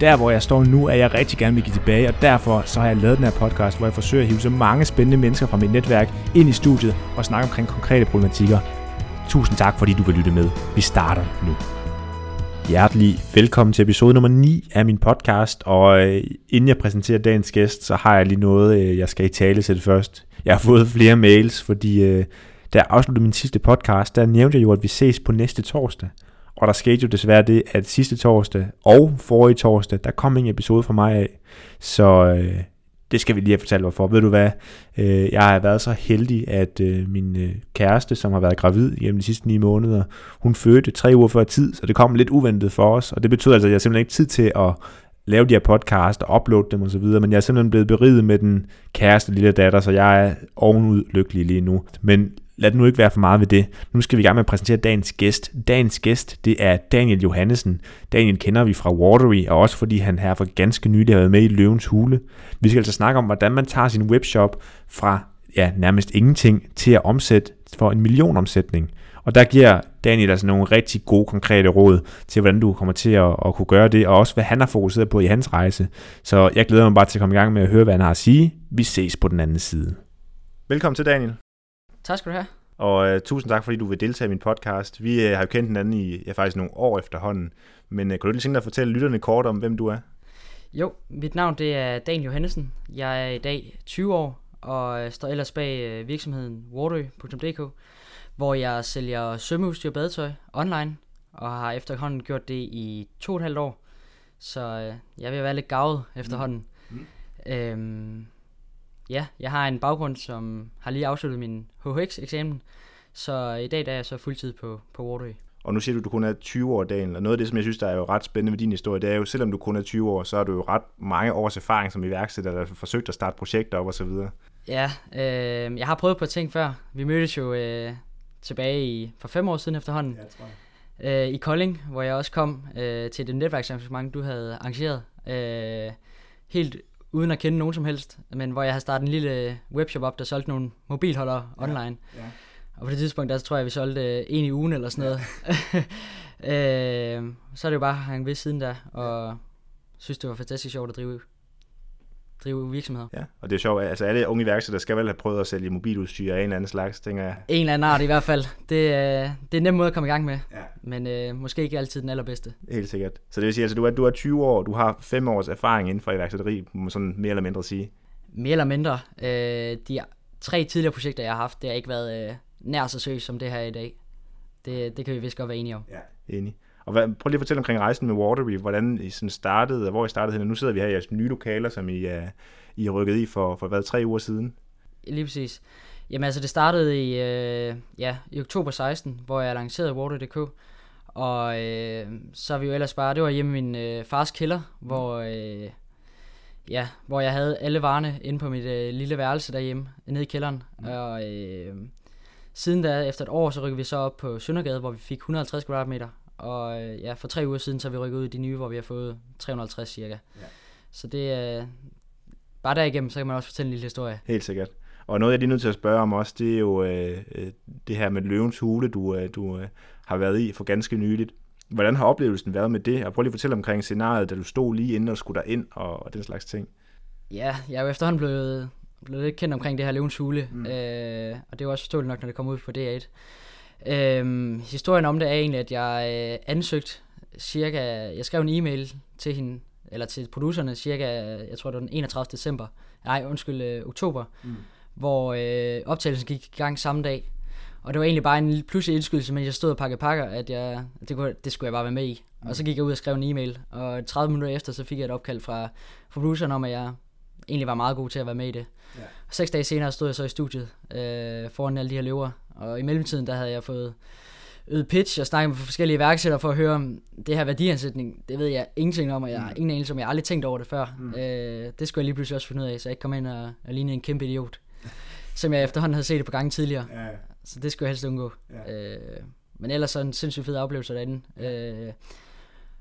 Der hvor jeg står nu, er jeg rigtig gerne vil give tilbage, og derfor så har jeg lavet den her podcast, hvor jeg forsøger at hive så mange spændende mennesker fra mit netværk ind i studiet og snakke omkring konkrete problematikker. Tusind tak, fordi du vil lytte med. Vi starter nu. Hjertelig velkommen til episode nummer 9 af min podcast, og øh, inden jeg præsenterer dagens gæst, så har jeg lige noget, øh, jeg skal i tale til først. Jeg har fået flere mails, fordi øh, da jeg afsluttede min sidste podcast, der nævnte jeg jo, at vi ses på næste torsdag. Og der skete jo desværre det, at sidste torsdag og forrige torsdag, der kom en episode fra mig af. Så øh, det skal vi lige have fortalt hvorfor. Ved du hvad, øh, jeg har været så heldig, at øh, min øh, kæreste, som har været gravid gennem de sidste ni måneder, hun fødte tre uger før tid, så det kom lidt uventet for os. Og det betyder altså, at jeg simpelthen ikke tid til at lave de her podcast og uploade dem osv., men jeg er simpelthen blevet beriget med den kæreste lille datter, så jeg er ovenud lykkelig lige nu. Men lad det nu ikke være for meget ved det. Nu skal vi i gang med at præsentere dagens gæst. Dagens gæst, det er Daniel Johannesen. Daniel kender vi fra Watery, og også fordi han her for ganske nylig har været med i Løvens Hule. Vi skal altså snakke om, hvordan man tager sin webshop fra ja, nærmest ingenting til at omsætte for en million omsætning. Og der giver Daniel altså nogle rigtig gode, konkrete råd til, hvordan du kommer til at, at kunne gøre det, og også hvad han har fokuseret på i hans rejse. Så jeg glæder mig bare til at komme i gang med at høre, hvad han har at sige. Vi ses på den anden side. Velkommen til, Daniel. Tak skal du have. Og uh, tusind tak, fordi du vil deltage i min podcast. Vi uh, har jo kendt hinanden i ja, faktisk nogle år efterhånden. Men uh, kan du lige tænke dig at fortælle lytterne kort om, hvem du er? Jo, mit navn det er Daniel Johannesen. Jeg er i dag 20 år og står ellers bag uh, virksomheden watery.dk, hvor jeg sælger svømmeudstyr og badetøj online, og har efterhånden gjort det i to og et halvt år. Så uh, jeg vil være lidt gavet efterhånden. Mm. Mm. Øhm, ja, jeg har en baggrund, som har lige afsluttet min HHX-eksamen, så i dag der er jeg så fuldtid på, på Waterway. Og nu siger du, at du kun er 20 år, dagen, og noget af det, som jeg synes, der er jo ret spændende ved din historie, det er jo, selvom du kun er 20 år, så har du jo ret mange års erfaring som iværksætter, der har forsøgt at starte projekter op og så videre. Ja, øh, jeg har prøvet på ting før. Vi mødtes jo øh, tilbage i, for fem år siden efterhånden. Ja, tror jeg. Øh, I Kolding, hvor jeg også kom øh, til det netværksarrangement, du havde arrangeret. Øh, helt uden at kende nogen som helst, men hvor jeg har startet en lille webshop op, der solgte nogle mobilholdere ja. online. Ja. Og på det tidspunkt, der tror jeg, vi solgte en i ugen eller sådan noget. øh, så er det jo bare hængt ved siden der, og synes, det var fantastisk sjovt at drive, drive virksomheder. Ja, og det er sjovt, altså alle unge iværksættere skal vel have prøvet at sælge mobiludstyr af en eller anden slags, tænker jeg. En eller anden art i hvert fald. Det, øh, det er en nem måde at komme i gang med, ja. men øh, måske ikke altid den allerbedste. Helt sikkert. Så det vil sige, altså du er, du er 20 år, du har 5 års erfaring inden for iværksætteri, må sådan mere eller mindre sige. Mere eller mindre. Øh, de tre tidligere projekter, jeg har haft, det har ikke været øh, nær så seriøst som det her i dag. Det, det kan vi vist godt være enige om. Ja, enig. Og hvad, prøv lige at fortælle omkring rejsen med Watery, hvordan I sådan startede, og hvor I startede henne. Nu sidder vi her i jeres nye lokaler, som I, uh, I har rykket i for, for hvad, tre uger siden? Lige præcis. Jamen altså, det startede i, øh, ja, i oktober 16, hvor jeg lancerede Water.dk. Og øh, så er vi jo ellers bare, det var hjemme i min øh, fars kælder, hvor, øh, ja, hvor jeg havde alle varerne inde på mit øh, lille værelse derhjemme, nede i kælderen. Mm. Og øh, siden da, efter et år, så rykkede vi så op på Søndergade, hvor vi fik 150 kvadratmeter. Og øh, ja, for tre uger siden, så er vi rykket ud i de nye, hvor vi har fået 350 cirka. Ja. Så det er, øh, bare derigennem, så kan man også fortælle en lille historie. Helt sikkert. Og noget, jeg lige nødt til at spørge om også, det er jo øh, øh, det her med løvens hule, du, øh, du øh, har været i for ganske nyligt. Hvordan har oplevelsen været med det? Og prøv lige at fortælle omkring scenariet, da du stod lige inden og skulle ind og, og den slags ting. Ja, jeg er jo efterhånden blevet, blevet lidt kendt omkring det her løvens hule, mm. øh, og det er jo også forståeligt nok, når det kommer ud på D1. Øh, historien om det er egentlig, at jeg øh, ansøgte cirka, jeg skrev en e-mail til hende, eller til producerne cirka, jeg tror det var den 31. december, nej undskyld, øh, oktober, mm. hvor øh, optagelsen gik i gang samme dag. Og det var egentlig bare en pludselig indskydelse, mens jeg stod og pakkede pakker, at jeg, det, kunne, det skulle jeg bare være med i. Mm. Og så gik jeg ud og skrev en e-mail, og 30 minutter efter, så fik jeg et opkald fra, fra produceren om, at jeg egentlig var meget god til at være med i det. Ja. Og seks dage senere stod jeg så i studiet øh, foran alle de her løver, og i mellemtiden der havde jeg fået øget pitch og snakket med forskellige værksættere for at høre om det her værdiansætning. Det ved jeg ingenting om, og jeg har mm. ingen anelse om, jeg har aldrig tænkt over det før. Mm. Øh, det skulle jeg lige pludselig også finde ud af, så jeg ikke kom ind og, og lignede en kæmpe idiot. som jeg efterhånden havde set det på gange tidligere. Ja. Så det skulle jeg helst undgå. Ja. Øh, men ellers så en sindssygt fed oplevelse derinde. Øh,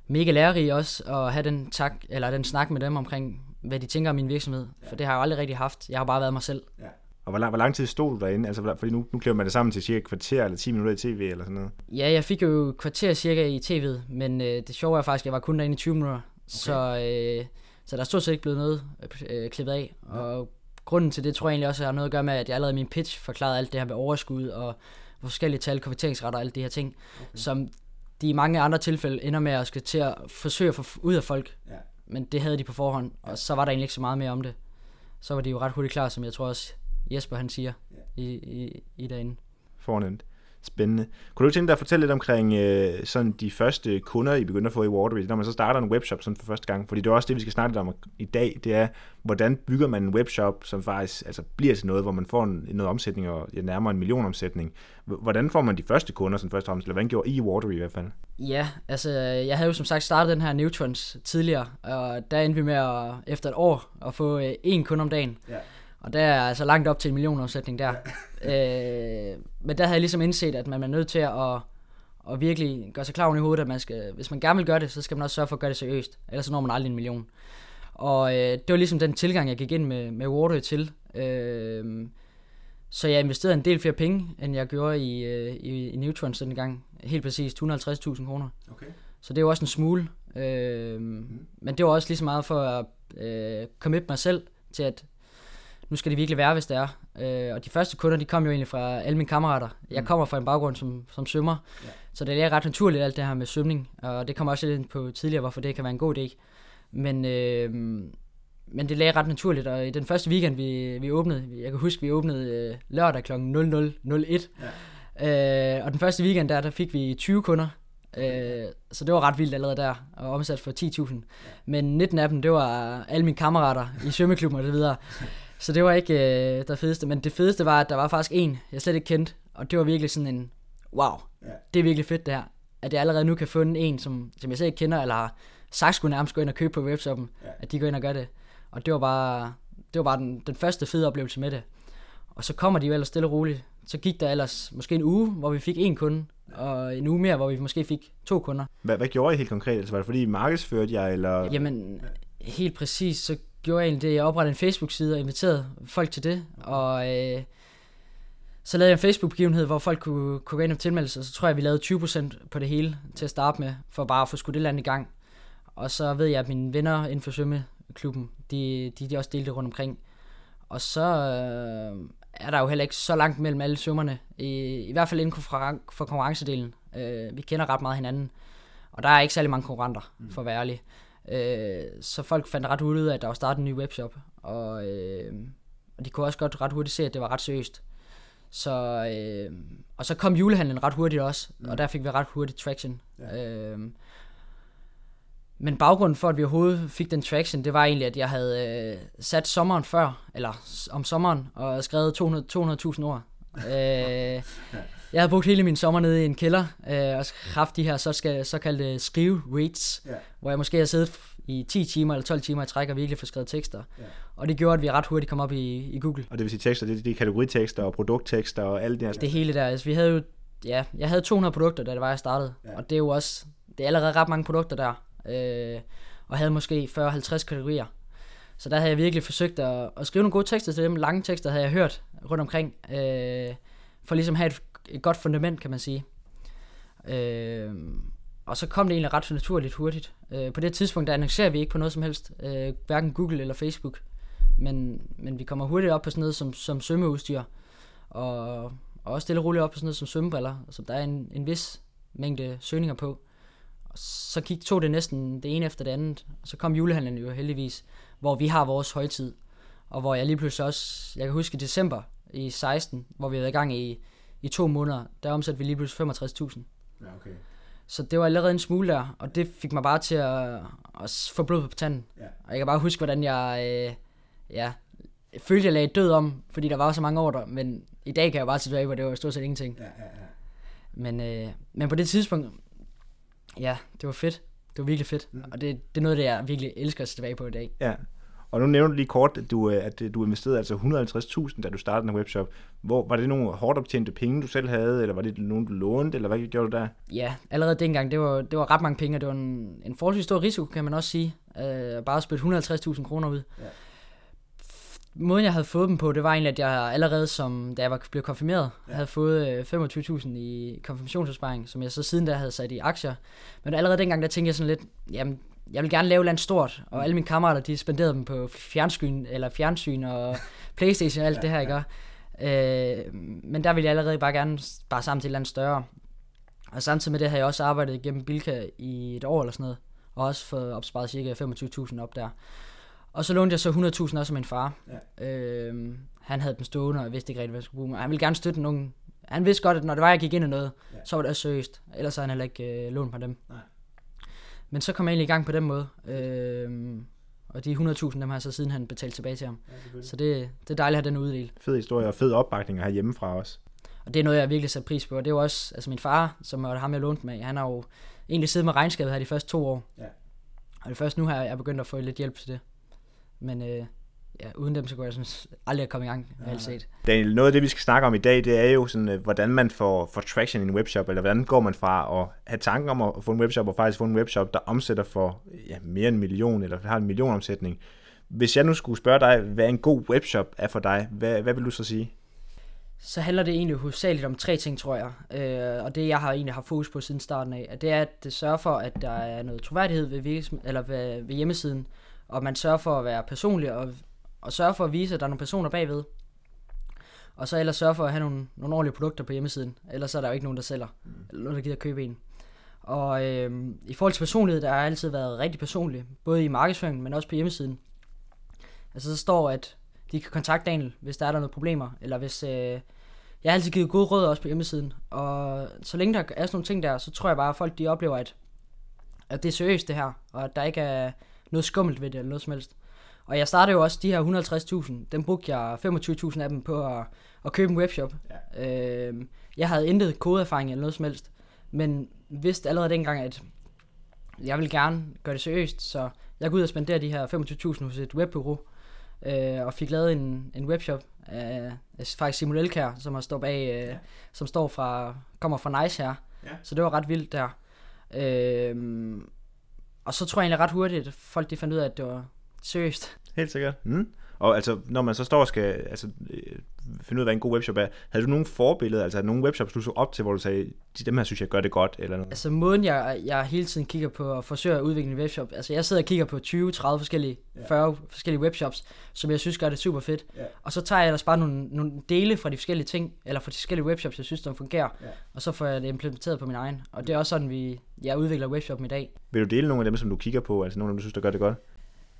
mega lærerig også at have den, tak, eller den snak med dem omkring, hvad de tænker om min virksomhed. Ja. For det har jeg jo aldrig rigtig haft. Jeg har bare været mig selv. Ja. Og hvor lang, hvor lang tid stod du derinde? Altså, fordi nu, nu klipper man det sammen til cirka et kvarter eller 10 minutter i tv eller sådan noget. Ja, jeg fik jo et kvarter cirka i tv'et, men øh, det sjove er faktisk, at jeg var kun derinde i 20 minutter. Okay. Så, øh, så der er stort set ikke blevet noget øh, klippet af. Ja. Og grunden til det tror jeg egentlig også har noget at gøre med, at jeg allerede i min pitch forklarede alt det her med overskud og forskellige tal, konverteringsretter og alle de her ting, okay. som de i mange andre tilfælde ender med at skal til at forsøge at få ud af folk. Ja. Men det havde de på forhånd, og så var der egentlig ikke så meget mere om det. Så var de jo ret hurtigt klar, som jeg tror også Jesper han siger ja. i, i, i dagen. Fornemt. Spændende. Kunne du tænke dig at fortælle lidt omkring øh, sådan de første kunder, I begynder at få i Watery, når man så starter en webshop sådan for første gang? Fordi det er også det, vi skal snakke lidt om i dag, det er, hvordan bygger man en webshop, som faktisk altså, bliver til noget, hvor man får en, noget omsætning, og ja, nærmere en million omsætning. Hvordan får man de første kunder, sådan først og fremmest, eller hvordan gjorde I i Watery i hvert fald? Ja, altså jeg havde jo som sagt startet den her Neutrons tidligere, og der endte vi med at, efter et år at få øh, en kunde om dagen. Ja. Og der er altså langt op til en millionomsætning der. Øh, men der havde jeg ligesom indset, at man er nødt til at, at virkelig gøre sig klar i hovedet, at man skal, hvis man gerne vil gøre det, så skal man også sørge for at gøre det seriøst. Ellers så når man aldrig en million. Og øh, det var ligesom den tilgang, jeg gik ind med, med Water til. Øh, så jeg investerede en del flere penge, end jeg gjorde i, øh, i, i Neutrons den gang. Helt præcis 250.000 kroner. Okay. Så det er jo også en smule. Øh, mm. Men det var også lige så meget for at øh, commit mig selv til, at nu skal det virkelig være, hvis det er. Øh, og de første kunder, de kom jo egentlig fra alle mine kammerater. Jeg mm. kommer fra en baggrund som, som svømmer, ja. så det er ret naturligt alt det her med svømning, og det kommer også lidt ind på tidligere, hvorfor det kan være en god idé. Men, øh, men det lagde ret naturligt, og i den første weekend, vi, vi åbnede, jeg kan huske, vi åbnede øh, lørdag kl. 00.01, ja. øh, og den første weekend der, der fik vi 20 kunder, Øh, så det var ret vildt allerede der, og omsat for 10.000. Men 19 af dem, det var alle mine kammerater i svømmeklubben og så videre. Så det var ikke øh, det fedeste, men det fedeste var, at der var faktisk en, jeg slet ikke kendte, og det var virkelig sådan en, wow, ja. det er virkelig fedt det her. At jeg allerede nu kan få en, som, som jeg slet ikke kender, eller har sagt skulle nærmest gå ind og købe på webshoppen, ja. at de går ind og gør det. Og det var bare, det var bare den, den første fede oplevelse med det. Og så kommer de jo ellers stille og roligt. Så gik der ellers måske en uge, hvor vi fik en kunde, og en uge mere, hvor vi måske fik to kunder. Hvad, hvad gjorde I helt konkret? Altså, var det fordi I markedsførte jer, eller? Jamen, helt præcis, så gjorde jeg egentlig det, jeg oprettede en Facebook-side og inviterede folk til det, og øh, så lavede jeg en Facebook-begivenhed, hvor folk kunne, kunne gå ind og tilmelde sig, så tror jeg, vi lavede 20% på det hele til at starte med, for bare at få skudt det land i gang. Og så ved jeg, at mine venner inden for svømmeklubben, de, de, de også delte rundt omkring. Og så øh, er der jo heller ikke så langt mellem alle svømmerne, i, i hvert fald inden for, for konkurrencedelen. Øh, vi kender ret meget hinanden, og der er ikke særlig mange konkurrenter, for at være ærlig. Øh, så folk fandt ret hurtigt ud af, at der var startet en ny webshop, og, øh, og de kunne også godt ret hurtigt se, at det var ret seriøst. Så, øh, og så kom julehandlen ret hurtigt også, mm. og der fik vi ret hurtigt traction. Ja. Øh, men baggrunden for, at vi overhovedet fik den traction, det var egentlig, at jeg havde øh, sat sommeren før, eller om sommeren, og skrevet 200.000 ord. øh, jeg havde brugt hele min sommer nede i en kælder, øh, og haft de her så såkaldte skrive reads, yeah. hvor jeg måske har siddet i 10 timer eller 12 timer i træk og virkelig få skrevet tekster. Yeah. Og det gjorde, at vi ret hurtigt kom op i, i Google. Og det vil sige tekster, det er de kategoritekster og produkttekster og alt det her? Det hele der. Altså, vi havde jo, ja, jeg havde 200 produkter, da det var, jeg startede. Yeah. Og det er jo også, det er allerede ret mange produkter der. Øh, og havde måske 40-50 kategorier. Så der havde jeg virkelig forsøgt at, at skrive nogle gode tekster til dem. Lange tekster havde jeg hørt rundt omkring. Øh, for ligesom at have et et godt fundament, kan man sige. Øh, og så kom det egentlig ret naturligt hurtigt. Øh, på det tidspunkt, der annoncerer vi ikke på noget som helst, øh, hverken Google eller Facebook. Men, men vi kommer hurtigt op på sådan noget som, som svømmeudstyr, og, og også stille og roligt op på sådan noget som svømmebriller, så der er en, en vis mængde søgninger på. Og så gik, tog det næsten det ene efter det andet, og så kom julehandlen jo heldigvis, hvor vi har vores højtid, og hvor jeg lige pludselig også, jeg kan huske december i 16, hvor vi havde i gang i i to måneder, der omsatte vi lige pludselig 65.000. Ja, okay. Så det var allerede en smule der, og det fik mig bare til at, at få blod på tanden. Ja. Og jeg kan bare huske, hvordan jeg, øh, ja, følte, jeg lagde død om, fordi der var så mange ordre, men i dag kan jeg bare tilbage, hvor det var stort set ingenting. Ja, ja, ja. Men, øh, men på det tidspunkt, ja, det var fedt. Det var virkelig fedt. Mm. Og det, det er noget, det jeg virkelig elsker at se tilbage på i dag. Ja. Og nu nævner du lige kort, at du, øh, at du investerede altså 150.000, da du startede den webshop. Hvor, var det nogle hårdt optjente penge, du selv havde, eller var det nogen, du lånte, eller hvad gjorde du der? Ja, allerede dengang, det var, det var ret mange penge, og det var en, en forholdsvis stor risiko, kan man også sige. Uh, bare at spille 150.000 kroner ud. Ja. Måden, jeg havde fået dem på, det var egentlig, at jeg allerede, som, da jeg var blevet konfirmeret, ja. havde fået 25.000 i konfirmationsopsparing, som jeg så siden da havde sat i aktier. Men allerede dengang, der tænkte jeg sådan lidt, jamen, jeg vil gerne lave noget stort, og alle mine kammerater, de spenderede dem på fjernsyn, eller fjernsyn og Playstation og alt ja, det her, ikke? Ja. Øh, men der ville jeg allerede bare gerne bare sammen til et eller andet større. Og samtidig med det har jeg også arbejdet igennem Bilka i et år eller sådan noget, og også fået opsparet cirka 25.000 op der. Og så lånte jeg så 100.000 også af min far. Ja. Øh, han havde dem stående, og jeg vidste ikke rigtig, hvad jeg skulle bruge dem. Han ville gerne støtte nogen. Han vidste godt, at når det var, jeg gik ind i noget, ja. så var det også seriøst. Ellers havde han heller ikke øh, lånt på dem. Nej. Men så kom jeg egentlig i gang på den måde. Øh, og de 100.000, dem har jeg så siden han betalt tilbage til ham. Ja, så det, det er dejligt at have den uddel. Fed historie og fed opbakning her hjemmefra også. Og det er noget, jeg virkelig sætter pris på. Og det er jo også, altså min far, som var ham, jeg lånte med, han har jo egentlig siddet med regnskabet her de første to år. Ja. Og det første nu har jeg begyndt at få lidt hjælp til det. Men øh, ja, uden dem, så kunne jeg sådan aldrig komme i gang med alt set. Daniel, noget af det, vi skal snakke om i dag, det er jo sådan, øh, hvordan man får, får traction i en webshop, eller hvordan går man fra at have tanken om at få en webshop, og faktisk få en webshop, der omsætter for ja, mere end en million, eller har en million omsætning. Hvis jeg nu skulle spørge dig, hvad en god webshop er for dig, hvad, hvad vil du så sige? Så handler det egentlig hovedsageligt om tre ting, tror jeg. Øh, og det, jeg har egentlig haft fokus på siden starten af, det er, at det sørger for, at der er noget troværdighed ved, virksomhed, eller ved, ved hjemmesiden, og man sørger for at være personlig og og sørge for at vise, at der er nogle personer bagved. Og så ellers sørge for at have nogle, nogle ordentlige produkter på hjemmesiden. Ellers er der jo ikke nogen, der sælger. Mm. Eller nogen, der gider købe en. Og øhm, i forhold til personlighed, der har altid været rigtig personlig. Både i markedsføringen, men også på hjemmesiden. Altså så står, at de kan kontakte Daniel, hvis der er der nogle problemer. Eller hvis... Øh, jeg har altid givet gode råd også på hjemmesiden. Og så længe der er sådan nogle ting der, så tror jeg bare, at folk de oplever, at, at det er seriøst det her. Og at der ikke er noget skummelt ved det, eller noget som helst. Og jeg startede jo også de her 150.000, dem brugte jeg 25.000 af dem på at, at købe en webshop. Ja. Øh, jeg havde intet kodeerfaring eller noget som helst, men vidste allerede dengang, at jeg ville gerne gøre det seriøst, så jeg gik ud og spenderede de her 25.000 hos et webbureau, øh, og fik lavet en, en webshop af, af faktisk Simon Elkær, som har stået bag, øh, ja. som står fra, kommer fra Nice her. Ja. Så det var ret vildt der. Øh, og så tror jeg egentlig ret hurtigt, at folk de fandt ud af, at det var, Seriøst. Helt sikkert. Mm. Og altså, når man så står og skal altså, øh, finde ud af, hvad en god webshop er, havde du nogle forbilleder, altså nogle webshops, du så op til, hvor du sagde, de dem her synes jeg gør det godt, eller noget? Altså måden, jeg, jeg hele tiden kigger på og forsøger at udvikle en webshop, altså jeg sidder og kigger på 20, 30 forskellige, ja. 40 forskellige webshops, som jeg synes gør det super fedt. Ja. Og så tager jeg ellers bare nogle, nogle dele fra de forskellige ting, eller fra de forskellige webshops, jeg synes, der fungerer, ja. og så får jeg det implementeret på min egen. Og det er også sådan, vi, jeg udvikler webshoppen i dag. Vil du dele nogle af dem, som du kigger på, altså nogle af dem, du synes, der gør det godt?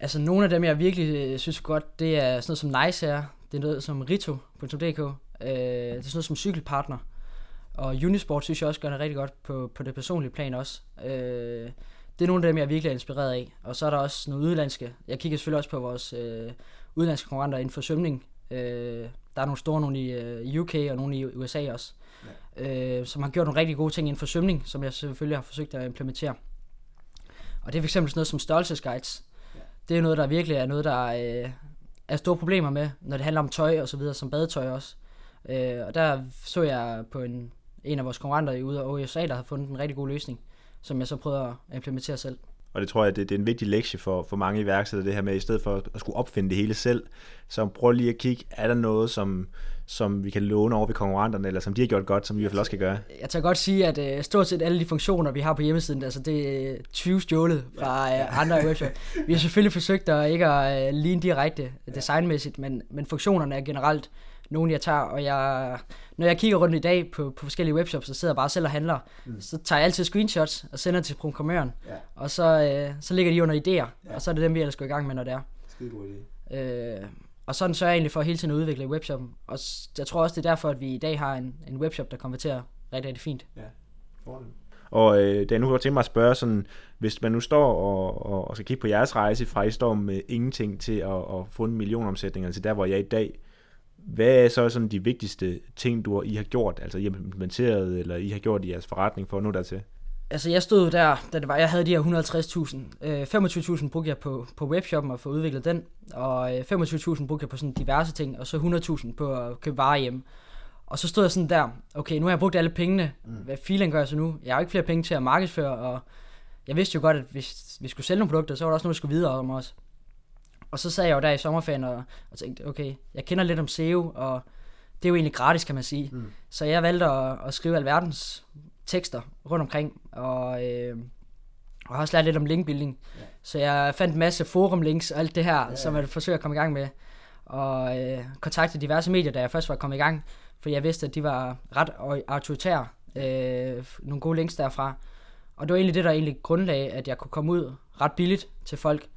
Altså nogle af dem, jeg virkelig øh, synes godt, det er sådan noget som Nice er. Det er noget som Rito.dk. Øh, det er sådan noget som Cykelpartner. Og Unisport synes jeg også gør det rigtig godt på, på det personlige plan også. Øh, det er nogle af dem, jeg virkelig er inspireret af. Og så er der også nogle udlandske. Jeg kigger selvfølgelig også på vores øh, udlandske konkurrenter inden for svømning. Øh, der er nogle store, nogle i øh, UK og nogle i USA også. Ja. Øh, som har gjort nogle rigtig gode ting inden for svømning, som jeg selvfølgelig har forsøgt at implementere. Og det er fx sådan noget som størrelsesguides det er noget, der virkelig er noget, der øh, er store problemer med, når det handler om tøj og så videre, som badetøj også. Øh, og der så jeg på en, en af vores konkurrenter ude af USA, der havde fundet en rigtig god løsning, som jeg så prøvede at implementere selv. Og det tror jeg, det, det er en vigtig lektie for, for mange iværksættere, det her med, i stedet for at skulle opfinde det hele selv, så prøv lige at kigge, er der noget, som, som vi kan låne over ved konkurrenterne, eller som de har gjort godt, som vi i hvert fald også skal gøre? Jeg tager godt sige, at uh, stort set alle de funktioner, vi har på hjemmesiden, altså det er 20 stjålet fra uh, andre webshop. Vi har selvfølgelig forsøgt at ikke at uh, ligne direkte designmæssigt, men, men funktionerne er generelt nogle, jeg tager, og jeg, når jeg kigger rundt i dag på, på forskellige webshops, og sidder bare selv og handler, mm. så tager jeg altid screenshots og sender til programmøren, ja. og så, øh, så ligger de under idéer, ja. og så er det dem, vi ellers går i gang med, når det er. Skide god idé. Øh, og sådan sørger jeg egentlig for hele tiden at udvikle webshoppen, og jeg tror også, det er derfor, at vi i dag har en, en webshop, der konverterer rigtig, rigtig fint. Ja, og øh, det er nu godt tænke mig at spørge sådan, hvis man nu står og, og, og skal kigge på jeres rejse fra I står med ingenting til at, at få en millionomsætning, altså der hvor jeg er i dag, hvad er så sådan de vigtigste ting, du I har gjort, altså I har implementeret, eller I har gjort i jeres forretning for at nå dertil? Altså jeg stod der, da det var, jeg havde de her 150.000. Øh, 25.000 brugte jeg på, på webshoppen og få udviklet den, og øh, 25.000 brugte jeg på sådan diverse ting, og så 100.000 på at købe varer hjem. Og så stod jeg sådan der, okay, nu har jeg brugt alle pengene, mm. hvad filen gør jeg så nu? Jeg har ikke flere penge til at markedsføre, og jeg vidste jo godt, at hvis vi skulle sælge nogle produkter, så var der også noget, vi skulle videre om os. Og så sad jeg jo der i sommerferien og, og tænkte, okay, jeg kender lidt om SEO, og det er jo egentlig gratis, kan man sige. Mm. Så jeg valgte at, at skrive alverdens tekster rundt omkring, og, øh, og har også lært lidt om linkbuilding. Ja. Så jeg fandt en masse forumlinks og alt det her, ja. som jeg forsøger at komme i gang med. Og øh, kontakte diverse medier, da jeg først var kommet i gang, for jeg vidste, at de var ret autoritære. Øh, nogle gode links derfra. Og det var egentlig det, der egentlig grundlag, at jeg kunne komme ud ret billigt til folk.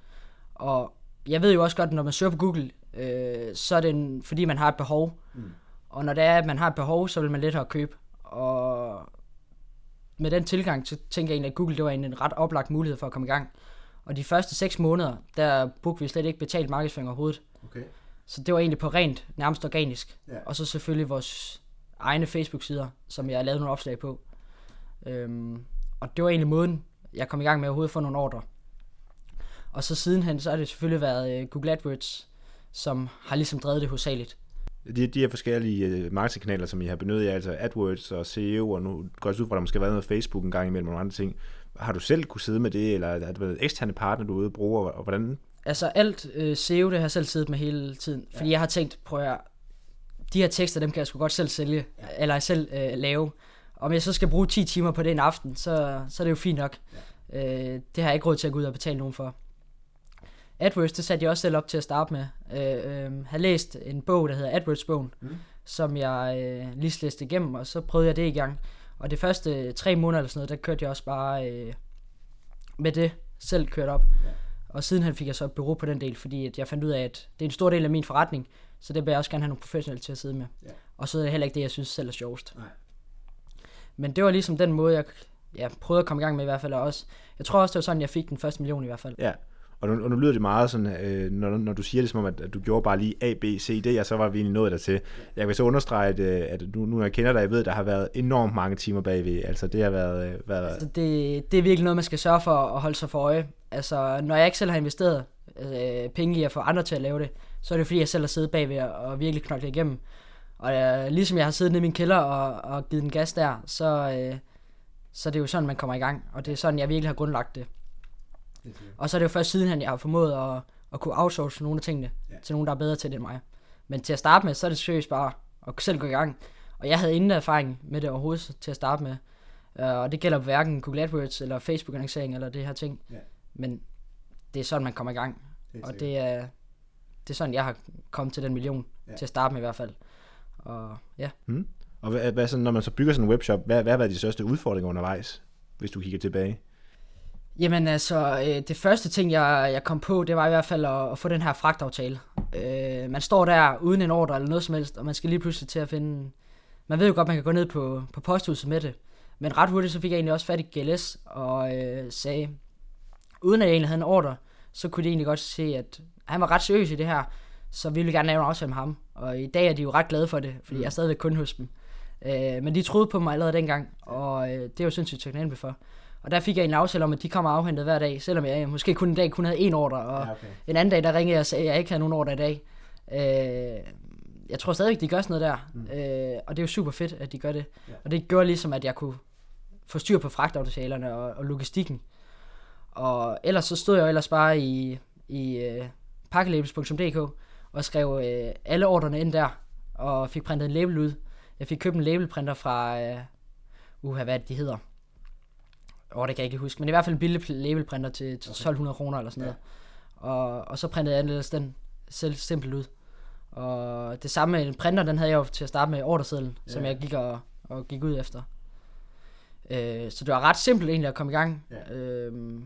Og jeg ved jo også godt, at når man søger på Google, øh, så er det en, fordi man har et behov. Mm. Og når det er, at man har et behov, så vil man lettere købe. Og med den tilgang, så tænker jeg egentlig, at Google det var en ret oplagt mulighed for at komme i gang. Og de første 6 måneder, der brugte vi slet ikke betalt markedsføring overhovedet. Okay. Så det var egentlig på rent, nærmest organisk. Ja. Og så selvfølgelig vores egne Facebook-sider, som jeg lavede nogle opslag på. Øhm, og det var egentlig måden, jeg kom i gang med at overhovedet få nogle ordre. Og så sidenhen, så har det selvfølgelig været uh, Google AdWords, som har ligesom drevet det hovedsageligt. De, de her forskellige uh, marketingkanaler, som I har benyttet, altså AdWords og SEO, og nu går jeg ud fra, at der måske har været noget Facebook en gang imellem og nogle andre ting. Har du selv kunne sidde med det, eller er det været eksterne partner, du er ude og bruge, og hvordan? Altså alt uh, SEO, det har jeg selv siddet med hele tiden, fordi ja. jeg har tænkt, prøv at de her tekster, dem kan jeg sgu godt selv sælge, ja. eller selv uh, lave. Om jeg så skal bruge 10 timer på det en aften, så, så er det jo fint nok. Ja. Uh, det har jeg ikke råd til at gå ud og betale nogen for. AdWords, det satte jeg også selv op til at starte med. Øh, øh, har læst en bog, der hedder AdWords-bogen, mm. som jeg øh, lige læste igennem, og så prøvede jeg det i gang. Og det første tre måneder eller sådan noget, der kørte jeg også bare øh, med det selv kørt op. Ja. Og sidenhen fik jeg så et bureau på den del, fordi at jeg fandt ud af, at det er en stor del af min forretning, så det vil jeg også gerne have nogle professionelle til at sidde med. Ja. Og så er det heller ikke det, jeg synes selv er sjovest. Nej. Men det var ligesom den måde, jeg ja, prøvede at komme i gang med i hvert fald også. Jeg tror også, det var sådan, jeg fik den første million i hvert fald. Ja, og nu, og nu lyder det meget sådan, øh, når, når du siger det som om, at, at du gjorde bare lige A, B, C, D, og så var vi egentlig nået dertil. Jeg vil så understrege, at, øh, at nu, nu jeg kender dig, jeg ved, at der har været enormt mange timer bagved. Altså det har været... Øh, været... Altså, det, det er virkelig noget, man skal sørge for at holde sig for øje. Altså når jeg ikke selv har investeret øh, penge i at få andre til at lave det, så er det fordi, jeg selv har siddet bagved og virkelig knoklet igennem. Og øh, ligesom jeg har siddet nede i min kælder og, og givet den gas der, så, øh, så det er jo sådan, man kommer i gang. Og det er sådan, jeg virkelig har grundlagt det. Og så er det jo først sidenhen, jeg har formået at, at kunne outsource nogle af tingene ja. til nogen, der er bedre til det end mig. Men til at starte med, så er det seriøst bare at selv gå i gang. Og jeg havde ingen erfaring med det overhovedet til at starte med. Uh, og det gælder hverken Google AdWords eller Facebook-annoncering eller det her ting. Ja. Men det er sådan, man kommer i gang. Det og det er, det er sådan, jeg har kommet til den million. Ja. Til at starte med i hvert fald. Og ja. Hmm. Og hvad, hvad så, når man så bygger sådan en webshop, hvad, hvad har været de største udfordringer undervejs, hvis du kigger tilbage? Jamen altså, øh, det første ting, jeg, jeg kom på, det var i hvert fald at, at få den her fragtaftale. Øh, man står der uden en ordre eller noget som helst, og man skal lige pludselig til at finde... Man ved jo godt, man kan gå ned på, på posthuset med det. Men ret hurtigt, så fik jeg egentlig også fat i GLS og øh, sagde, uden at jeg egentlig havde en ordre, så kunne de egentlig godt se, at han var ret seriøs i det her, så vi ville gerne lave en aftale med ham. Og i dag er de jo ret glade for det, fordi mm. jeg er stadigvæk kun hos dem. Øh, men de troede på mig allerede dengang, og øh, det er jo sindssygt taknemmelig for. Og der fik jeg en aftale om, at de kommer afhentet hver dag, selvom jeg måske kun en dag kun havde en ordre, og ja, okay. en anden dag, der ringede jeg og sagde, at jeg ikke havde nogen ordre i dag. Øh, jeg tror stadigvæk, de gør sådan noget der, mm. øh, og det er jo super fedt, at de gør det. Ja. Og det gjorde ligesom, at jeg kunne få styr på fragtaftalerne og, og logistikken. Og ellers så stod jeg jo ellers bare i, i uh, pakkelabels.dk og skrev uh, alle ordrene ind der, og fik printet en label ud. Jeg fik købt en labelprinter fra, uh, uh hvad det, de hedder? Åh, oh, det kan jeg ikke huske, men i hvert fald en billig labelprinter til, til 1200 kroner eller sådan noget. Ja. Og, og så printede jeg ellers den selv simpelt ud. Og det samme med en printer, den havde jeg jo til at starte med ordresedlen, ja. som jeg gik og, og gik ud efter. Øh, så det var ret simpelt egentlig at komme i gang. Ja. Øhm,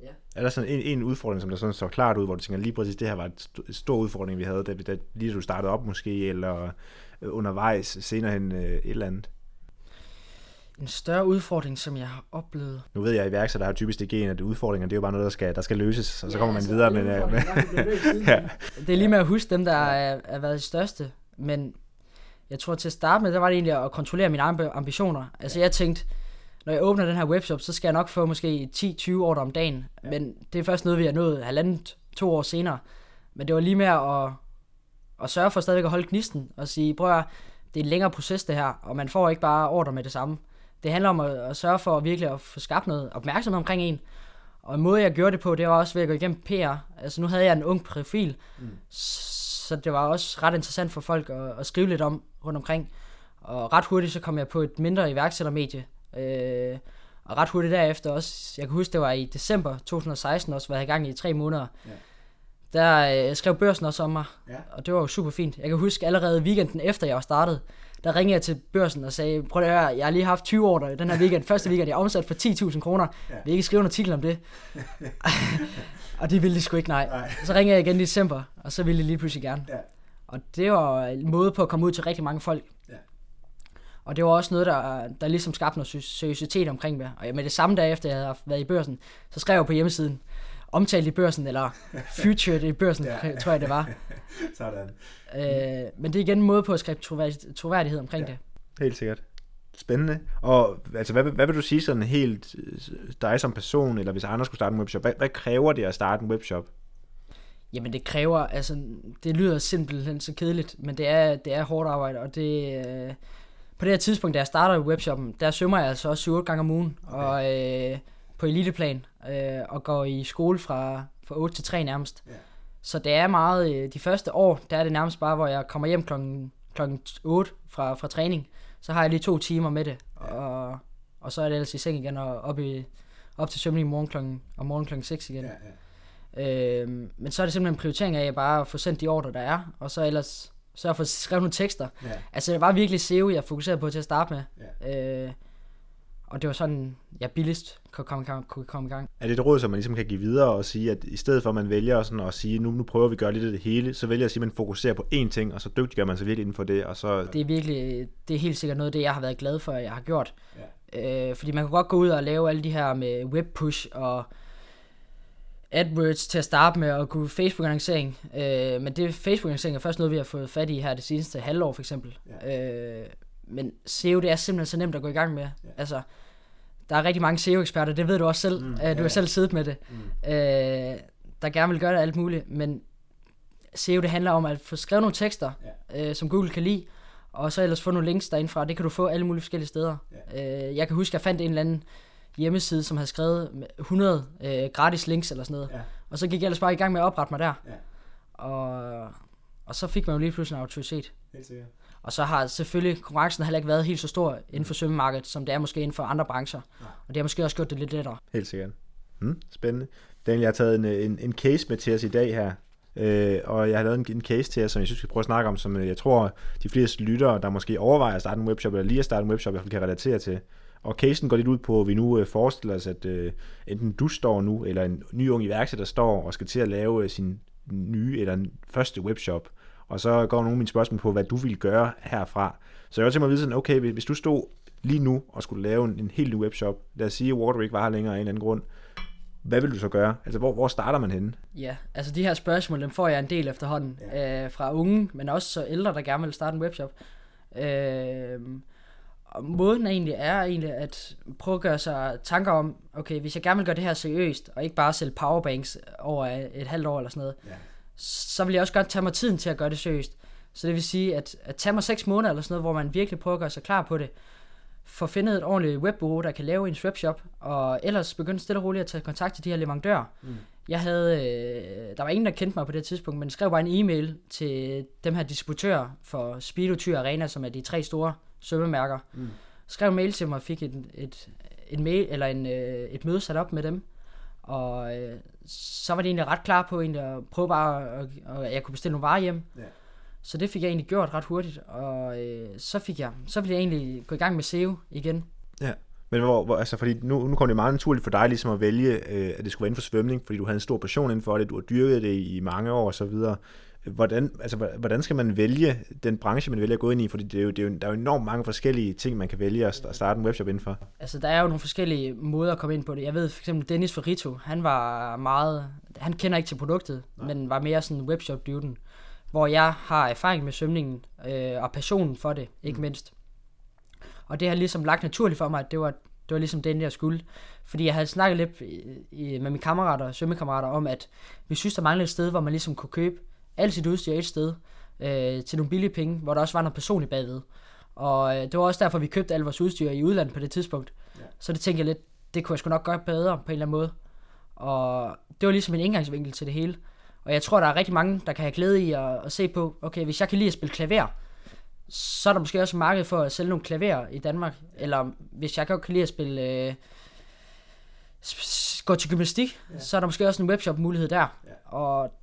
ja. Er der sådan en, en udfordring, som der sådan så klart ud, hvor du tænker, lige præcis det her var et st- stor udfordring, vi havde, da, da lige da du startede op måske, eller undervejs senere hen øh, et eller andet? En større udfordring, som jeg har oplevet. Nu ved jeg, at iværksætter har typisk det gen, at udfordringer, det er jo bare noget, der skal, der skal løses, og så ja, kommer man altså, videre. Men, med, ja. det er lige med at huske dem, der er, er været de største. men jeg tror til at starte med, der var det egentlig at kontrollere mine egne ambitioner. Altså jeg tænkte, når jeg åbner den her webshop, så skal jeg nok få måske 10-20 ordre om dagen. Ja. Men det er først noget, vi har nået halvandet, to år senere. Men det var lige med at, at sørge for stadigvæk at holde gnisten og sige, prøv at det er en længere proces det her, og man får ikke bare ordre med det samme. Det handler om at, at sørge for at virkelig at få skabt noget opmærksomhed omkring en. Og en måde, jeg gjorde det på, det var også ved at gå igennem PR. Altså nu havde jeg en ung profil, mm. så det var også ret interessant for folk at, at skrive lidt om rundt omkring. Og ret hurtigt så kom jeg på et mindre iværksættermedie. Øh, og ret hurtigt derefter også, jeg kan huske, det var i december 2016 også, var jeg i gang i tre måneder. Ja der øh, skrev børsen også om mig, ja. og det var jo super fint. Jeg kan huske allerede weekenden efter jeg var startet, der ringede jeg til børsen og sagde, prøv at høre, jeg har lige haft 20 år den her weekend, første weekend, jeg er omsat for 10.000 kroner. Ja. Vil I ikke skrive en artikel om det? og det ville de sgu ikke, nej. nej. Så ringede jeg igen i december, og så ville de lige pludselig gerne. Ja. Og det var en måde på at komme ud til rigtig mange folk. Ja. Og det var også noget, der, der ligesom skabte noget seriøsitet omkring det. Og med det samme dag efter, jeg havde været i børsen, så skrev jeg på hjemmesiden, omtalt i børsen, eller featured i børsen, ja. tror jeg det var. Sådan. Øh, men det er igen en måde på at skabe troværdighed omkring ja. det. Helt sikkert. Spændende. Og altså, hvad, hvad vil du sige sådan helt dig som person, eller hvis andre skulle starte en webshop, hvad, hvad kræver det at starte en webshop? Jamen det kræver, altså det lyder simpelthen så kedeligt, men det er, det er hårdt arbejde, og det, øh, på det her tidspunkt, da jeg starter i webshoppen, der svømmer jeg altså også 7 gange om ugen, okay. og øh, på eliteplan, øh, og går i skole fra, fra 8 til 3 nærmest. Ja. Så det er meget, øh, de første år, der er det nærmest bare, hvor jeg kommer hjem klokken, klokken 8 fra, fra træning. Så har jeg lige to timer med det, ja. og, og så er det ellers i seng igen og op, i, op til svømning morgen klokken, og morgen klokken 6 igen. Ja, ja. Øh, men så er det simpelthen en prioritering af, at bare får sendt de ordre, der er, og så ellers så jeg fået skrevet nogle tekster. Ja. Altså det var virkelig SEO, jeg fokuserede på til at starte med. Ja. Øh, og det var sådan, jeg billigst kunne komme, kunne komme i gang. Er det et råd, som man ligesom kan give videre og sige, at i stedet for at man vælger sådan at sige, nu, nu prøver vi at gøre lidt af det hele, så vælger jeg at sige, at man fokuserer på én ting, og så dygtiggør man sig virkelig inden for det. Og så... Det er virkelig, det er helt sikkert noget af det, jeg har været glad for, at jeg har gjort. Ja. Øh, fordi man kan godt gå ud og lave alle de her med web push og AdWords til at starte med og kunne Facebook-annoncering. Øh, men det Facebook-annoncering er først noget, vi har fået fat i her det seneste halvår for eksempel. Ja. Øh, men SEO, det er simpelthen så nemt at gå i gang med. Ja. Altså, der er rigtig mange SEO-eksperter, det ved du også selv. Mm, uh, du ja, har selv siddet med det. Mm. Uh, der gerne vil gøre det alt muligt, men SEO, det handler om at få skrevet nogle tekster, ja. uh, som Google kan lide, og så ellers få nogle links derindfra. Det kan du få alle mulige forskellige steder. Ja. Uh, jeg kan huske, at jeg fandt en eller anden hjemmeside, som havde skrevet 100 uh, gratis links eller sådan noget. Ja. Og så gik jeg ellers bare i gang med at oprette mig der. Ja. Og, og så fik man jo lige pludselig en autoritet. Helt sikkert. Og så har selvfølgelig konkurrencen heller ikke været helt så stor inden for svømmemarkedet, som det er måske inden for andre brancher. Og det har måske også gjort det lidt lettere. Helt sikkert. Hmm, spændende. Daniel, jeg har taget en, en, en case med til os i dag her. Øh, og jeg har lavet en, en case til jer, som jeg synes, vi skal prøve at snakke om, som øh, jeg tror, de fleste lyttere, der måske overvejer at starte en webshop, eller lige at starte en webshop, i hvert fald kan relatere til. Og casen går lidt ud på, at vi nu øh, forestiller os, at øh, enten du står nu, eller en ny ung iværksætter står og skal til at lave øh, sin nye eller første webshop og så går nogle af mine spørgsmål på, hvad du vil gøre herfra. Så jeg vil tænke mig at vide sådan, okay, hvis du stod lige nu og skulle lave en, en helt ny webshop, lad os sige, at Water ikke var her længere af en eller anden grund, hvad vil du så gøre? Altså, hvor, hvor starter man henne? Ja, altså de her spørgsmål, dem får jeg en del efterhånden ja. øh, fra unge, men også så ældre, der gerne vil starte en webshop. Øh, og måden egentlig er egentlig at prøve at gøre sig tanker om, okay, hvis jeg gerne vil gøre det her seriøst, og ikke bare sælge powerbanks over et halvt år eller sådan noget, ja så vil jeg også godt tage mig tiden til at gøre det seriøst. Så det vil sige, at, at tage mig 6 måneder eller sådan noget, hvor man virkelig prøver at gøre sig klar på det, få finde et ordentligt webbureau, der kan lave en webshop, og ellers begynde stille og roligt at tage kontakt til de her leverandører. Mm. Jeg havde, øh, der var ingen, der kendte mig på det tidspunkt, men skrev bare en e-mail til dem her distributører for Speedo, Tyr Arena, som er de tre store svømmemærker. Mm. Skrev en mail til mig og fik et, et, en mail, eller en, øh, et møde sat op med dem. Og øh, så var det egentlig ret klar på egentlig at prøve bare, at, at jeg kunne bestille nogle varer hjem. Ja. Så det fik jeg egentlig gjort ret hurtigt, og øh, så fik jeg, så ville jeg egentlig gå i gang med SEO igen. Ja, men hvor, hvor altså fordi nu, nu kom det meget naturligt for dig ligesom at vælge, øh, at det skulle være inden for svømning, fordi du havde en stor passion inden for det, du har dyrket det i mange år og så videre hvordan, altså, hvordan skal man vælge den branche, man vælger at gå ind i? Fordi det er jo, det er jo, der er jo enormt mange forskellige ting, man kan vælge at starte en webshop indenfor. Altså, der er jo nogle forskellige måder at komme ind på det. Jeg ved for eksempel Dennis Ferrito, han var meget, han kender ikke til produktet, Nej. men var mere sådan webshop-dyvden. hvor jeg har erfaring med svømningen øh, og passionen for det, ikke mm. mindst. Og det har ligesom lagt naturligt for mig, at det var, det var ligesom den, jeg skulle. Fordi jeg havde snakket lidt med mine kammerater, svømmekammerater, om, at vi synes, der manglede et sted, hvor man ligesom kunne købe alt sit udstyr et sted, øh, til nogle billige penge, hvor der også var noget personligt bagved. Og øh, det var også derfor, vi købte alt vores udstyr i udlandet på det tidspunkt. Ja. Så det tænkte jeg lidt, det kunne jeg sgu nok gøre bedre på en eller anden måde. Og det var ligesom en indgangsvinkel til det hele. Og jeg tror, der er rigtig mange, der kan have glæde i at, at se på, okay, hvis jeg kan lide at spille klaver, så er der måske også marked for at sælge nogle klaver i Danmark. Eller hvis jeg godt kan lide at spille... Øh, gå til gymnastik, ja. så er der måske også en webshop mulighed der. Ja. Og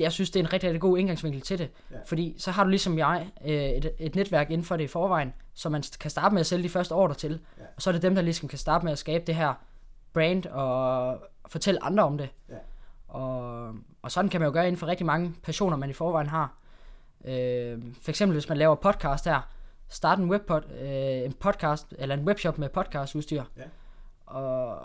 jeg synes, det er en rigtig, rigtig god indgangsvinkel til det. Ja. Fordi så har du ligesom jeg øh, et, et netværk inden for det i forvejen, som man kan starte med at sælge de første ordre til. Ja. Og så er det dem, der ligesom kan starte med at skabe det her brand og fortælle andre om det. Ja. Og, og sådan kan man jo gøre inden for rigtig mange passioner, man i forvejen har. Øh, for eksempel hvis man laver podcast her, start en, webpod, øh, en podcast, eller en webshop med podcastudstyr. Ja. Og,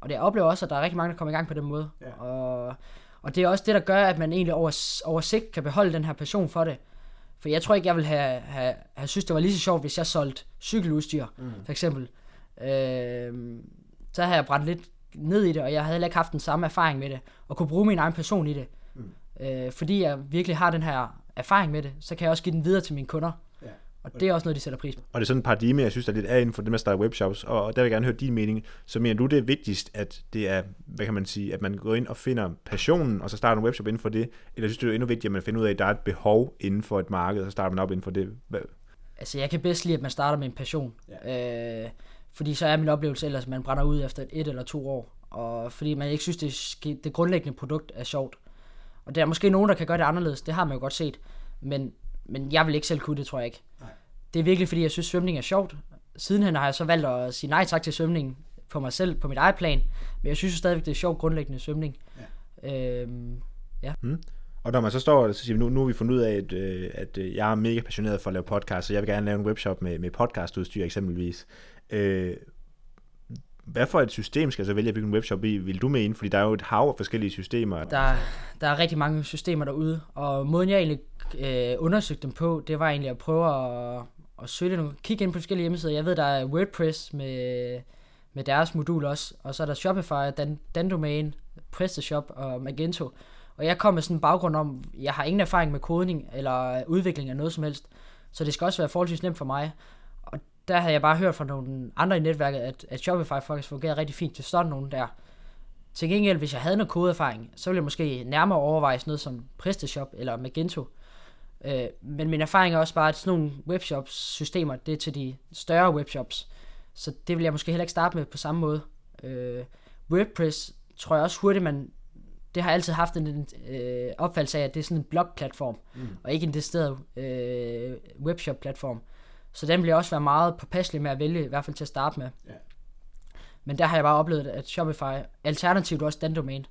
og det jeg oplever også, at der er rigtig mange, der kommer i gang på den måde. Ja. Og, og det er også det, der gør, at man egentlig over, over sigt kan beholde den her passion for det. For jeg tror ikke, jeg ville have, have, have synes, det var lige så sjovt, hvis jeg solgte cykeludstyr, mm. for eksempel. Øh, så havde jeg brændt lidt ned i det, og jeg havde heller ikke haft den samme erfaring med det, og kunne bruge min egen person i det. Mm. Øh, fordi jeg virkelig har den her erfaring med det, så kan jeg også give den videre til mine kunder. Og det er også noget, de sætter pris på. Og det er sådan et paradigme, jeg synes, der er lidt af inden for det med at starte webshops, og der vil jeg gerne høre din mening. Så mener du, det er vigtigst, at det er, hvad kan man sige, at man går ind og finder passionen, og så starter en webshop inden for det, eller synes du, det er endnu vigtigere, at man finder ud af, at der er et behov inden for et marked, og så starter man op inden for det? Altså, jeg kan bedst lide, at man starter med en passion. Ja. Øh, fordi så er min oplevelse ellers, at man brænder ud efter et eller to år, og fordi man ikke synes, det, det grundlæggende produkt er sjovt. Og der er måske nogen, der kan gøre det anderledes, det har man jo godt set, men, men jeg vil ikke selv kunne det, tror jeg ikke. Nej. Det er virkelig, fordi jeg synes, svømning er sjovt. Sidenhen har jeg så valgt at sige nej tak til svømning på mig selv, på mit eget plan, men jeg synes jo stadigvæk, det er sjovt grundlæggende svømning. Ja. Øhm, ja. Hmm. Og når man så står og så siger, nu, nu har vi fundet ud af, at, øh, at øh, jeg er mega passioneret for at lave podcast, så jeg vil gerne lave en webshop med, med podcastudstyr eksempelvis. Øh, hvad for et system skal jeg så vælge at bygge en webshop i? Vil du med ind? Fordi der er jo et hav af forskellige systemer. Der, der er rigtig mange systemer derude, og måden jeg egentlig øh, undersøgte dem på, det var egentlig at prøve at, at søge nogle, kigge ind på forskellige hjemmesider. Jeg ved, der er WordPress med, med deres modul også, og så er der Shopify, Dan, Dandomain, PrestaShop og Magento. Og jeg kom med sådan en baggrund om, jeg har ingen erfaring med kodning eller udvikling af noget som helst, så det skal også være forholdsvis nemt for mig Og der havde jeg bare hørt fra nogle andre i netværket, at, at Shopify faktisk fungerer rigtig fint til sådan nogen der. Til gengæld, hvis jeg havde noget kodeerfaring, så ville jeg måske nærmere overveje sådan noget som PrestaShop eller Magento. Øh, men min erfaring er også bare, at sådan nogle webshops-systemer, det er til de større webshops. Så det vil jeg måske heller ikke starte med på samme måde. Øh, WordPress tror jeg også hurtigt, man... Det har altid haft en øh, opfattelse af, at det er sådan en blog-platform, mm. og ikke en decideret øh, webshop-platform. Så den bliver også være meget påpasselig med at vælge, i hvert fald til at starte med. Ja. Men der har jeg bare oplevet, at Shopify, alternativt også den domæne,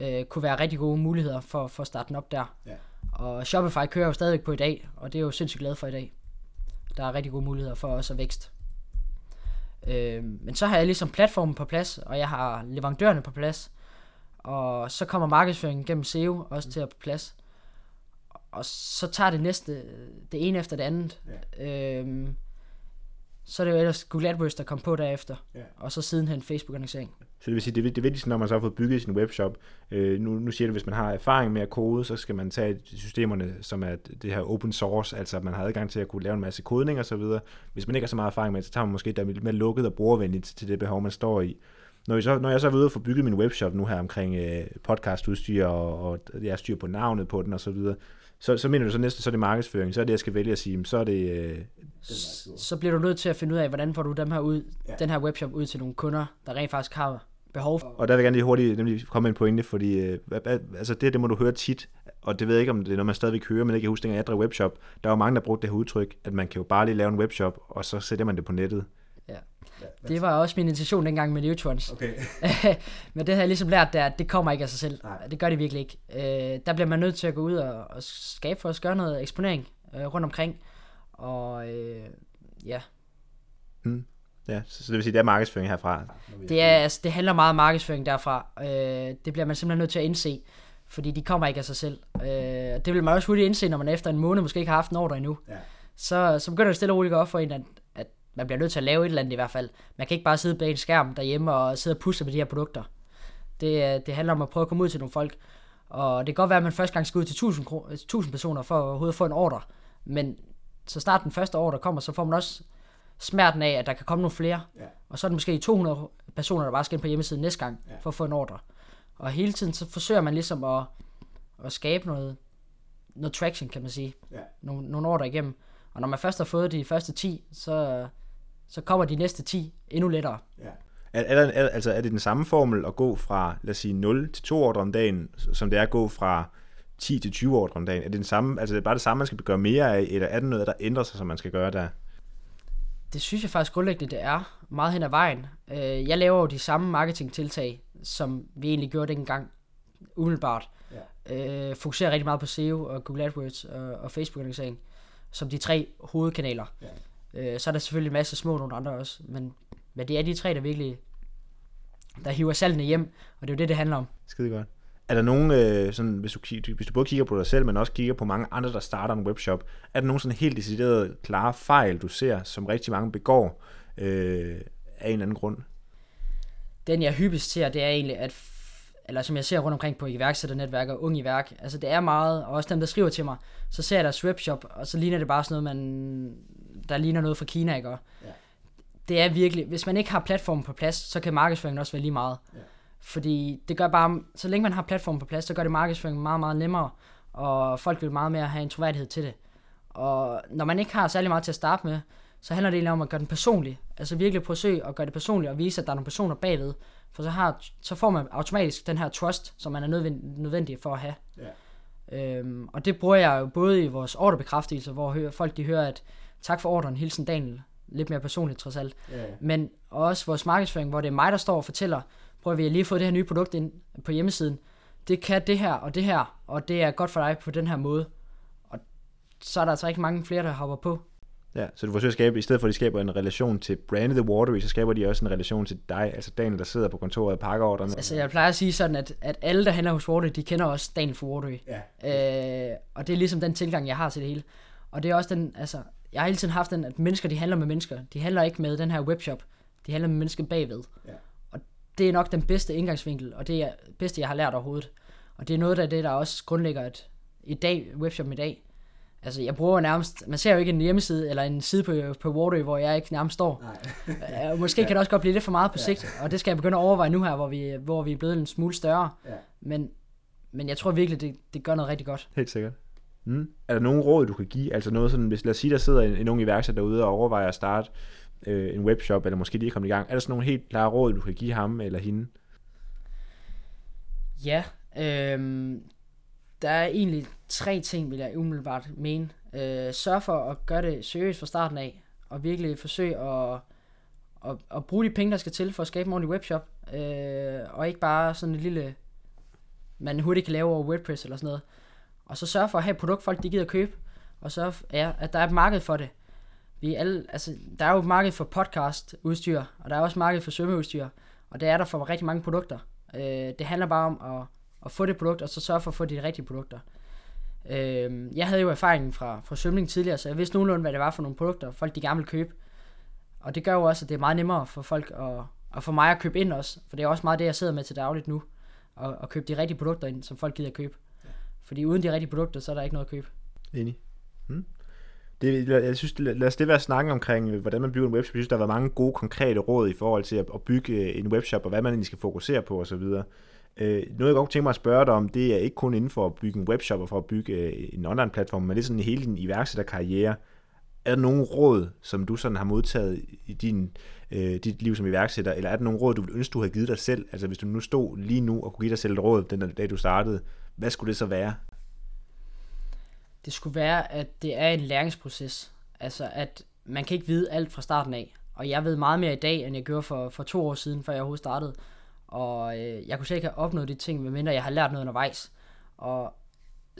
øh, kunne være rigtig gode muligheder for, for at starte den op der. Ja. Og Shopify kører jo stadigvæk på i dag, og det er jo sindssygt glad for i dag. Der er rigtig gode muligheder for os at vækst. Øh, men så har jeg ligesom platformen på plads, og jeg har leverandørerne på plads. Og så kommer markedsføringen gennem SEO også til at på plads og så tager det næste, det ene efter det andet. Ja. Øhm, så er det jo ellers Google AdWords, der kom på derefter, ja. og så sidenhen Facebook-annoncering. Så det vil sige, det, det vigtigste, når man så har fået bygget sin webshop, øh, nu, nu siger du, hvis man har erfaring med at kode, så skal man tage systemerne, som er det her open source, altså at man har adgang til at kunne lave en masse kodning og så videre. Hvis man ikke har så meget erfaring med det, så tager man måske der lidt mere lukket og brugervenligt til det behov, man står i. Når, jeg så, når jeg så er ude og få bygget min webshop nu her omkring øh, podcastudstyr og, og jeg styr på navnet på den og så videre, så, så mener du så næste, så er det markedsføring, så er det, jeg skal vælge at sige, så er det... Så bliver du nødt til at finde ud af, hvordan får du dem her ud, ja. den her webshop ud til nogle kunder, der rent faktisk har behov for. Og der vil jeg gerne lige hurtigt nemlig komme med en pointe, fordi øh, altså det, det må du høre tit, og det ved jeg ikke, om det er noget, man stadigvæk hører, men ikke kan huske, at jeg drev webshop. Der er jo mange, der brugte det her udtryk, at man kan jo bare lige lave en webshop, og så sætter man det på nettet. Ja. Det var også min intention dengang med Neutrons. Okay. Men det har jeg ligesom lært der, at det kommer ikke af sig selv. Nej. Det gør det virkelig ikke. Øh, der bliver man nødt til at gå ud og, og skabe for at gøre noget eksponering øh, rundt omkring. Og øh, ja. Mm. Ja, så, så det vil sige, det er markedsføring herfra? Det, er, altså, det handler meget om markedsføring derfra. Øh, det bliver man simpelthen nødt til at indse. Fordi de kommer ikke af sig selv. Øh, det vil man også hurtigt indse, når man efter en måned måske ikke har haft en ordre endnu. Ja. Så, så begynder det stille og roligt op for en, at, at man bliver nødt til at lave et eller andet i hvert fald. Man kan ikke bare sidde bag en skærm derhjemme og sidde og pusse med de her produkter. Det, det handler om at prøve at komme ud til nogle folk. Og det kan godt være, at man første gang skal ud til 1000, 1000 personer for at overhovedet få en ordre. Men så snart den første ordre kommer, så får man også smerten af, at der kan komme nogle flere. Ja. Og så er det måske 200 personer, der bare skal ind på hjemmesiden næste gang, ja. for at få en ordre. Og hele tiden så forsøger man ligesom at, at skabe noget, noget traction, kan man sige. Ja. Nogle, nogle ordre igennem. Og når man først har fået de første 10, så, så kommer de næste 10 endnu lettere. Ja. Er, er, der, er, altså, er det den samme formel at gå fra, lad os sige, 0 til 2 ordre om dagen, som det er at gå fra 10 til 20 ordre om dagen? Er det, den samme, altså, det er bare det samme, man skal gøre mere af, eller er det noget, der ændrer sig, som man skal gøre der? Det synes jeg faktisk grundlæggende, det er meget hen ad vejen. Øh, jeg laver jo de samme marketingtiltag, som vi egentlig gjorde dengang, umiddelbart. Ja. Øh, fokuserer rigtig meget på SEO og Google AdWords og, og Facebook-annoncering, som de tre hovedkanaler. Ja. Øh, så er der selvfølgelig en masse små nogle andre også, men, men det er de tre, der virkelig der hiver salgene hjem, og det er jo det, det handler om. Skide godt. Er der nogen, øh, sådan, hvis, du, hvis du både kigger på dig selv, men også kigger på mange andre, der starter en webshop, er der nogen sådan helt deciderede, klare fejl, du ser, som rigtig mange begår øh, af en eller anden grund? Den jeg hyppigst ser, det er egentlig, at eller som jeg ser rundt omkring på iværksætternetværk og unge i værk, altså det er meget, og også dem, der skriver til mig, så ser jeg deres webshop, og så ligner det bare sådan noget, man, der ligner noget fra Kina, ikke? Ja. Det er virkelig, hvis man ikke har platformen på plads, så kan markedsføringen også være lige meget. Ja. Fordi det gør bare, så længe man har platformen på plads, så gør det markedsføringen meget, meget nemmere, og folk vil meget mere have en troværdighed til det. Og når man ikke har særlig meget til at starte med, så handler det egentlig om at gøre den personlig. Altså virkelig forsøge at gøre det personligt og vise, at der er nogle personer bagved. For så, har, så får man automatisk den her trust, som man er nødvendig for at have. Ja. Øhm, og det bruger jeg jo både i vores ordrebekræftelse, hvor folk de hører, at tak for ordren, hilsen Daniel. Lidt mere personligt trods alt. Ja. Men også vores markedsføring, hvor det er mig, der står og fortæller, prøv at vi har lige fået det her nye produkt ind på hjemmesiden. Det kan det her og det her, og det er godt for dig på den her måde. Og så er der altså ikke mange flere, der hopper på. Ja, så du forsøger at skabe, i stedet for at de skaber en relation til Brand The Watery, så skaber de også en relation til dig, altså Daniel, der sidder på kontoret og pakker ordrene. Altså jeg plejer at sige sådan, at, at alle, der handler hos Watery, de kender også Daniel for Watery. Ja. Øh, og det er ligesom den tilgang, jeg har til det hele. Og det er også den, altså, jeg har hele tiden haft den, at mennesker, de handler med mennesker. De handler ikke med den her webshop. De handler med mennesker bagved. Ja det er nok den bedste indgangsvinkel, og det er det bedste, jeg har lært overhovedet. Og det er noget af det, der også grundlægger et, i dag, webshop i dag. Altså, jeg bruger nærmest, man ser jo ikke en hjemmeside, eller en side på, på Waterway, hvor jeg ikke nærmest står. Nej. Måske kan det også godt blive lidt for meget på sigt, ja. og det skal jeg begynde at overveje nu her, hvor vi, hvor vi er blevet en smule større. Ja. Men, men jeg tror virkelig, det, det gør noget rigtig godt. Helt sikkert. Mm. Er der nogen råd, du kan give? Altså noget sådan, hvis lad os sige, der sidder en, en ung iværksætter derude og overvejer at starte øh, en webshop, eller måske lige er kommet i gang. Er der sådan nogle helt klare råd, du kan give ham eller hende? Ja, øh, der er egentlig tre ting, vil jeg umiddelbart mene. Øh, sørg for at gøre det seriøst fra starten af, og virkelig forsøge at, at, at bruge de penge, der skal til for at skabe en ordentlig webshop, øh, og ikke bare sådan en lille, man hurtigt kan lave over WordPress eller sådan noget. Og så sørg for at have et produkt, folk de gider købe, og så ja, at der er et marked for det vi alle, altså, der er jo et marked for podcast udstyr, og der er også marked for svømmeudstyr, og det er der for rigtig mange produkter. Øh, det handler bare om at, at få det produkt, og så sørge for at få de rigtige produkter. Øh, jeg havde jo erfaringen fra, fra svømning tidligere, så jeg vidste nogenlunde, hvad det var for nogle produkter, folk de gerne vil købe. Og det gør jo også, at det er meget nemmere for folk at, og for mig at købe ind også, for det er også meget det, jeg sidder med til dagligt nu, at, at købe de rigtige produkter ind, som folk gider købe. Fordi uden de rigtige produkter, så er der ikke noget at købe. Enig. Hmm det, jeg synes, lad os det være snakken omkring, øh, hvordan man bygger en webshop. Jeg synes, der har været mange gode, konkrete råd i forhold til at, at bygge øh, en webshop, og hvad man egentlig skal fokusere på osv. Øh, noget, jeg godt tænke mig at spørge dig om, det er ikke kun inden for at bygge en webshop og for at bygge øh, en online-platform, men det er sådan hele din iværksætterkarriere. Er der nogle råd, som du sådan har modtaget i din, øh, dit liv som iværksætter, eller er der nogle råd, du ville ønske, du havde givet dig selv? Altså hvis du nu stod lige nu og kunne give dig selv et råd den dag, du startede, hvad skulle det så være? Det skulle være, at det er en læringsproces. Altså, at man kan ikke vide alt fra starten af. Og jeg ved meget mere i dag, end jeg gjorde for, for to år siden, før jeg overhovedet startede. Og øh, jeg kunne slet ikke have opnået de ting, medmindre jeg har lært noget undervejs. Og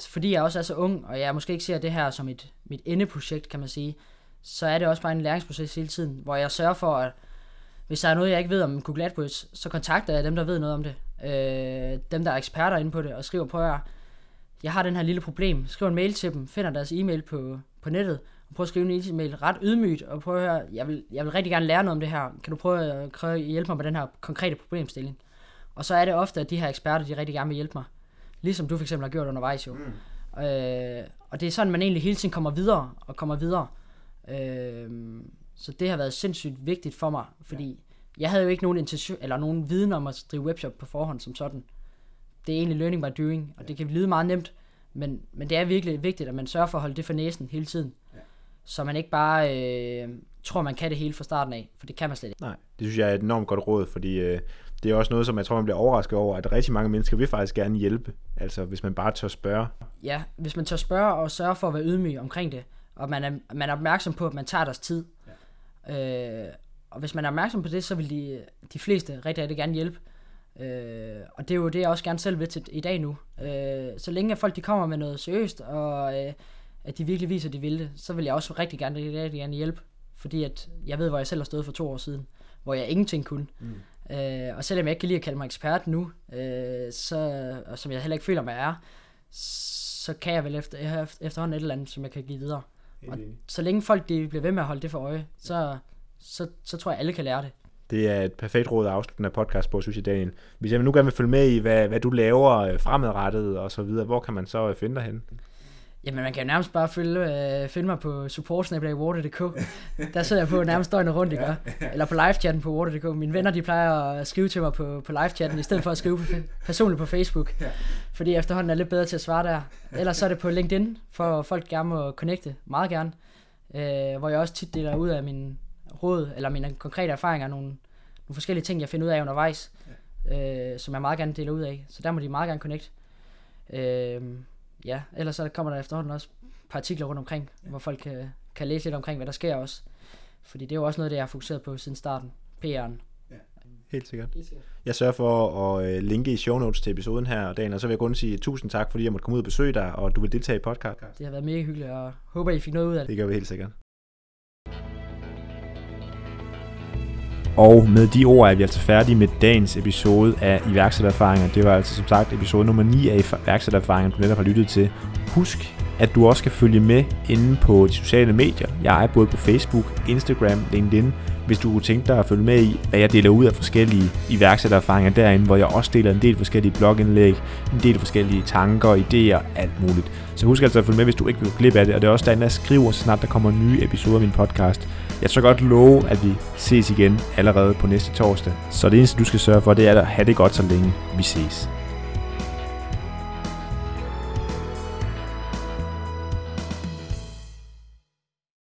fordi jeg også er så ung, og jeg måske ikke ser det her som et, mit endeprojekt, kan man sige, så er det også bare en læringsproces hele tiden, hvor jeg sørger for, at hvis der er noget, jeg ikke ved om Google AdWords, så kontakter jeg dem, der ved noget om det. øh, dem, der er eksperter inde på det, og skriver, prøv at jeg har den her lille problem. Skriv en mail til dem, finder deres e-mail på, på nettet, og prøv at skrive en e-mail ret ydmygt, og prøv at høre, jeg vil, jeg vil rigtig gerne lære noget om det her. Kan du prøve at prøve at hjælpe mig med den her konkrete problemstilling? Og så er det ofte, at de her eksperter, de rigtig gerne vil hjælpe mig. Ligesom du for eksempel har gjort undervejs jo. Mm. Øh, og det er sådan, man egentlig hele tiden kommer videre og kommer videre. Øh, så det har været sindssygt vigtigt for mig, fordi ja. jeg havde jo ikke nogen intention, eller nogen viden om at drive webshop på forhånd som sådan. Det er egentlig learning by doing, og ja. det kan lyde meget nemt, men, men det er virkelig vigtigt, at man sørger for at holde det for næsen hele tiden. Ja. Så man ikke bare øh, tror, man kan det hele fra starten af, for det kan man slet ikke. Nej, det synes jeg er et enormt godt råd, fordi øh, det er også noget, som jeg tror, man bliver overrasket over, at rigtig mange mennesker vil faktisk gerne hjælpe, altså hvis man bare tør spørge. Ja, hvis man tør spørge og sørge for at være ydmyg omkring det, og man er, man er opmærksom på, at man tager deres tid. Ja. Øh, og hvis man er opmærksom på det, så vil de, de fleste rigtig, rigtig gerne hjælpe. Øh, og det er jo det, jeg også gerne selv vil til i dag nu. Øh, så længe folk de kommer med noget seriøst, og øh, at de virkelig viser, at de vil det, så vil jeg også rigtig gerne, rigtig gerne hjælpe. Fordi at jeg ved, hvor jeg selv har stået for to år siden, hvor jeg ingenting kunne. Mm. Øh, og selvom jeg ikke kan lide at kalde mig ekspert nu, øh, så, og som jeg heller ikke føler mig er, så kan jeg vel efter, efterhånden et eller andet, som jeg kan give videre. Og så længe folk de bliver ved med at holde det for øje, så, så, så tror jeg, alle kan lære det. Det er et perfekt råd at afslutte den her podcast på, synes jeg, Daniel. Hvis jeg nu gerne vil følge med i, hvad, hvad du laver øh, fremadrettet og så videre, hvor kan man så øh, finde dig hen? Jamen, man kan jo nærmest bare følge, øh, finde mig på supportsnabelagwater.dk. Der sidder jeg på nærmest døgnet rundt, ikke? Eller på live-chatten på water.dk. Mine venner, de plejer at skrive til mig på, på live-chatten, i stedet for at skrive personligt på Facebook. Fordi efterhånden er lidt bedre til at svare der. Ellers så er det på LinkedIn, for folk gerne må connecte. Meget gerne. Øh, hvor jeg også tit deler ud af min råd, eller mine konkrete erfaringer, nogle, nogle forskellige ting, jeg finder ud af undervejs, øh, som jeg meget gerne deler ud af. Så der må de meget gerne connecte. Øh, ja, ellers så kommer der efterhånden også et par artikler rundt omkring, ja. hvor folk kan, kan læse lidt omkring, hvad der sker også. Fordi det er jo også noget, det jeg har fokuseret på siden starten. PR'en. Ja. Helt sikkert. Helt sikkert. Jeg sørger for at øh, linke i show notes til episoden her, og Daniel, og så vil jeg kun sige tusind tak, fordi jeg måtte komme ud og besøge dig, og du vil deltage i podcast. Det har været mega hyggeligt, og håber, I fik noget ud af det. Det gør vi helt sikkert. Og med de ord er vi altså færdige med dagens episode af iværksættererfaringer. Det var altså som sagt episode nummer 9 af iværksættererfaringer, du netop har lyttet til. Husk, at du også kan følge med inde på de sociale medier. Jeg er både på Facebook, Instagram, LinkedIn, hvis du kunne tænke dig at følge med i, hvad jeg deler ud af forskellige iværksættererfaringer derinde, hvor jeg også deler en del forskellige blogindlæg, en del forskellige tanker, idéer, alt muligt. Så husk altså at følge med, hvis du ikke vil glip af det, og det er også derinde, jeg skriver, så snart der kommer nye episoder af min podcast. Jeg så godt love, at vi ses igen allerede på næste torsdag. Så det eneste, du skal sørge for, det er at have det godt, så længe vi ses.